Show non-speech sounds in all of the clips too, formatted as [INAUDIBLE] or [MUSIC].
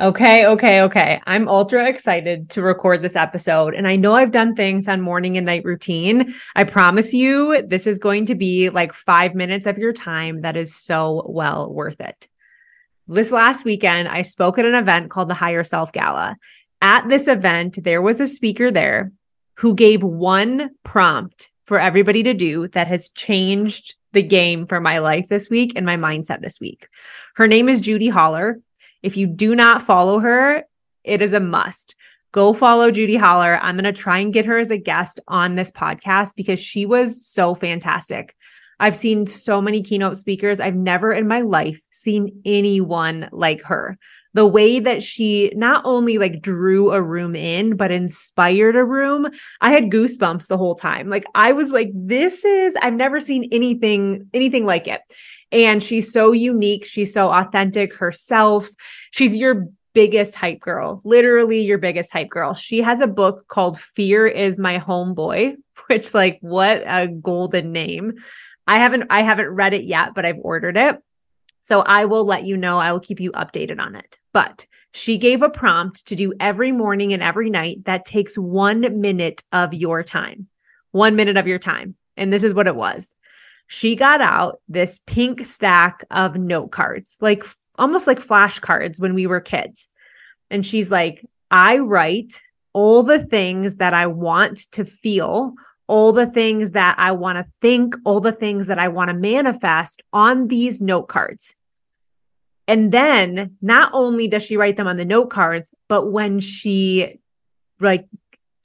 Okay, okay, okay. I'm ultra excited to record this episode. And I know I've done things on morning and night routine. I promise you, this is going to be like five minutes of your time that is so well worth it. This last weekend, I spoke at an event called the Higher Self Gala. At this event, there was a speaker there who gave one prompt for everybody to do that has changed the game for my life this week and my mindset this week. Her name is Judi Holler. If you do not follow her, it is a must. Go follow Judi Holler. I'm going to try and get her as a guest on this podcast because she was so fantastic. I've seen so many keynote speakers. I've never in my life seen anyone like her. The way that she not only like drew a room in, but inspired a room. I had goosebumps the whole time. Like I was like, this is, I've never seen anything, anything like it. And she's so unique. She's so authentic herself. She's your biggest hype girl, literally your biggest hype girl. She has a book called Fear is My Homeboy, [LAUGHS] which like what a golden name. I haven't I haven't read it yet, but I've ordered it. So I will let you know. I will keep you updated on it. But she gave a prompt to do every morning and every night that takes 1 minute of your time. 1 minute of your time. And this is what it was she got out this pink stack of note cards, like almost like flashcards when we were kids. And she's like, I write all the things that I want to feel, all the things that I want to think, all the things that I want to manifest on these note cards. And then not only does she write them on the note cards, but when she like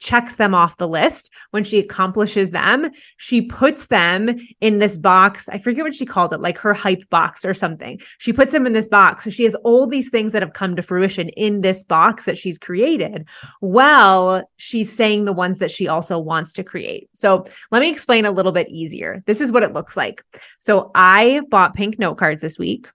checks them off the list. When she accomplishes them, she puts them in this box. I forget what she called it, like her hype box or something. She puts them in this box. So she has all these things that have come to fruition in this box that she's created. Well, she's saying the ones that she also wants to create. So let me explain a little bit easier. This is what it looks like. So I bought pink note cards this week.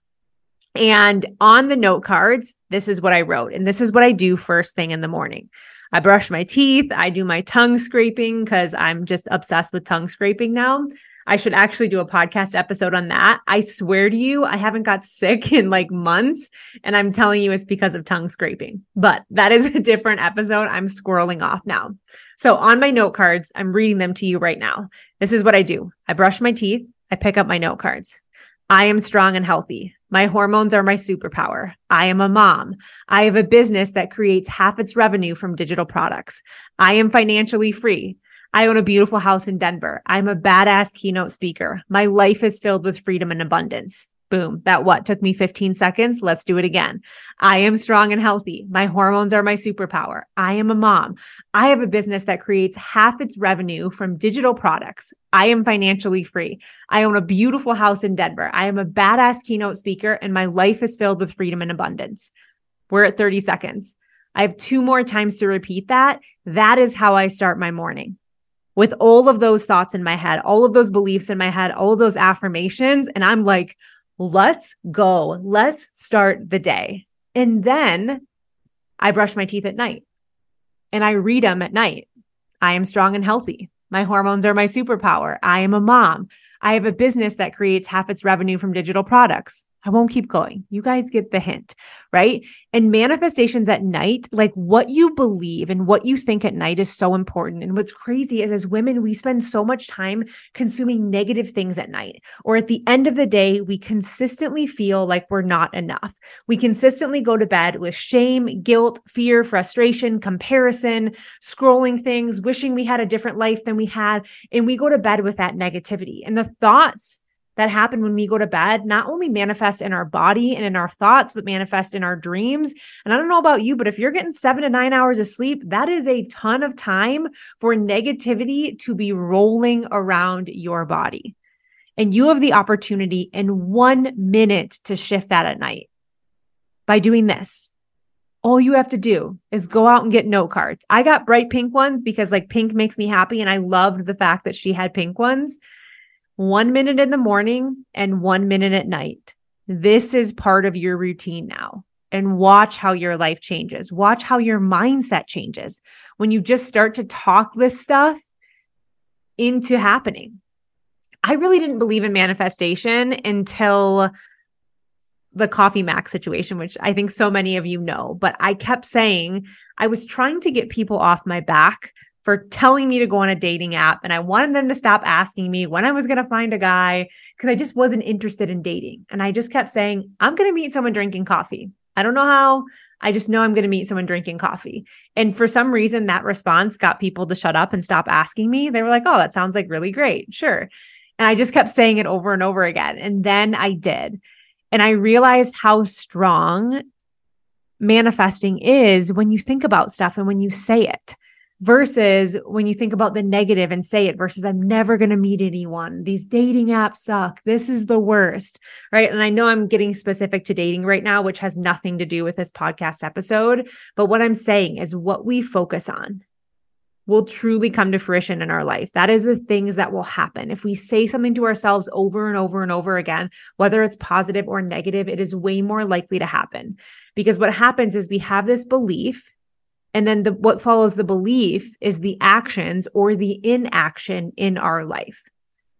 And on the note cards, this is what I wrote. And this is what I do first thing in the morning. I brush my teeth. I do my tongue scraping because I'm just obsessed with tongue scraping now. I should actually do a podcast episode on that. I swear to you, I haven't got [LAUGHS] sick in like months. And I'm telling you, it's because of tongue scraping. But that is [LAUGHS] a different episode. I'm squirreling off now. So on my note cards, I'm reading them to you right now. This is what I do I brush my teeth, I pick up my note cards. I am strong and healthy. My hormones are my superpower. I am a mom. I have a business that creates half its revenue from digital products. I am financially free. I own a beautiful house in Denver. I'm a badass keynote speaker. My life is filled with freedom and abundance. Boom. That what took me 15 seconds. Let's do it again. I am strong and healthy. My hormones are my superpower. I am a mom. I have a business that creates half its revenue from digital products. I am financially free. I own a beautiful house in Denver. I am a badass keynote speaker and my life is filled with freedom and abundance. We're at 30 seconds. I have two more times to repeat that. That is how I start my morning with all of those thoughts in my head, all of those beliefs in my head, all of those affirmations. And I'm like, let's go. Let's start the day. And then I brush my teeth at night and I read them at night. I am strong and healthy. My hormones are my superpower. I am a mom. I have a business that creates half its revenue from digital products. I won't keep going. You guys get the hint, right? And manifestations at night, like what you believe and what you think at night is so important. And what's crazy is as women, we spend so much time consuming negative things at night. Or at the end of the day, we consistently feel like we're not enough. We consistently go to bed with shame, guilt, fear, frustration, comparison, scrolling things, wishing we had a different life than we had. And we go to bed with that negativity. And the thoughts that happen when we go to bed not only manifest in our body and in our thoughts, but manifest in our dreams. And I don't know about you, but if you're getting seven to nine hours of sleep, that is a ton of time for negativity to be rolling around your body. And you have the opportunity in one minute to shift that at night by doing this. All you have to do is go out and get note cards. I got bright pink ones because like pink makes me happy. And I loved the fact that she had pink ones one minute in the morning and one minute at night. This is part of your routine now. And watch how your life changes. Watch how your mindset changes when you just start to talk this stuff into happening. I really didn't believe in manifestation until the Coffee Max situation, which I think so many of you know. But I kept saying I was trying to get people off my back for telling me to go on a dating app. And I wanted them to stop asking me when I was going to find a guy because I just wasn't interested in dating. And I just kept saying, I'm going to meet someone drinking coffee. I don't know how. I just know I'm going to meet someone drinking coffee. And for some reason, that response got people to shut up and stop asking me. They were like, oh, that sounds like really great. Sure. And I just kept saying it over and over again. And then I did. And I realized how strong manifesting is when you think about stuff and when you say it versus when you think about the negative and say it versus I'm never going to meet anyone. These dating apps suck. This is the worst. Right. And I know I'm getting specific to dating right now, which has nothing to do with this podcast episode. But what I'm saying is what we focus on will truly come to fruition in our life. That is the things that will happen. If we say something to ourselves over and over and over again, whether it's positive or negative, it is way more likely to happen. Because what happens is we have this belief and then the what follows the belief is the actions or the inaction in our life.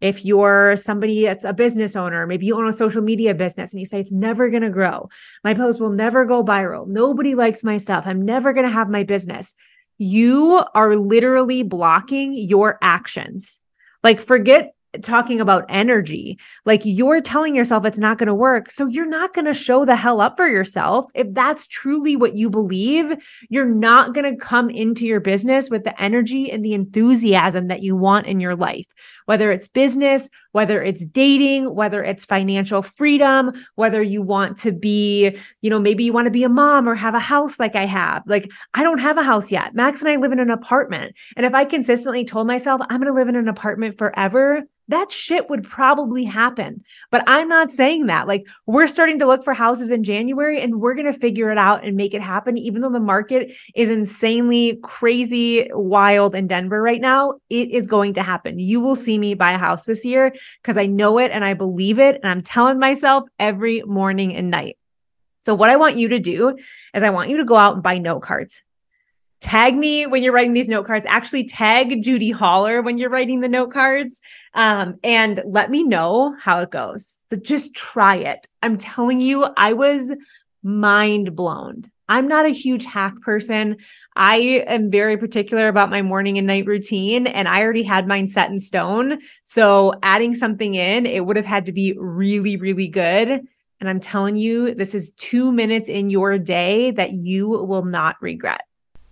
If you're somebody that's a business owner, maybe you own a social media business and you say it's never going to grow. My post will never go viral. Nobody likes my stuff. I'm never going to have my business. You are literally blocking your actions. Like forget talking about energy. Like you're telling yourself it's not going to work. So you're not going to show the hell up for yourself. If that's truly what you believe, you're not going to come into your business with the energy and the enthusiasm that you want in your life, whether it's business, whether it's dating, whether it's financial freedom, whether you want to be, you know, maybe you want to be a mom or have a house like I have. Like I don't have a house yet. Max and I live in an apartment. And if I consistently told myself I'm going to live in an apartment forever, that shit would probably happen. But I'm not saying that. Like, we're starting to look for houses in January and we're going to figure it out and make it happen. Even though the market is insanely crazy, wild in Denver right now, it is going to happen. You will see me buy a house this year because I know it and I believe it. And I'm telling myself every morning and night. So, what I want you to do is, I want you to go out and buy note cards tag me when you're writing these note cards. Actually, tag Judi Holler when you're writing the note cards um, and let me know how it goes. So just try it. I'm telling you, I was mind blown. I'm not a huge hack person. I am very particular about my morning and night routine, and I already had mine set in stone. So adding something in, it would have had to be really, really good. And I'm telling you, this is two minutes in your day that you will not regret.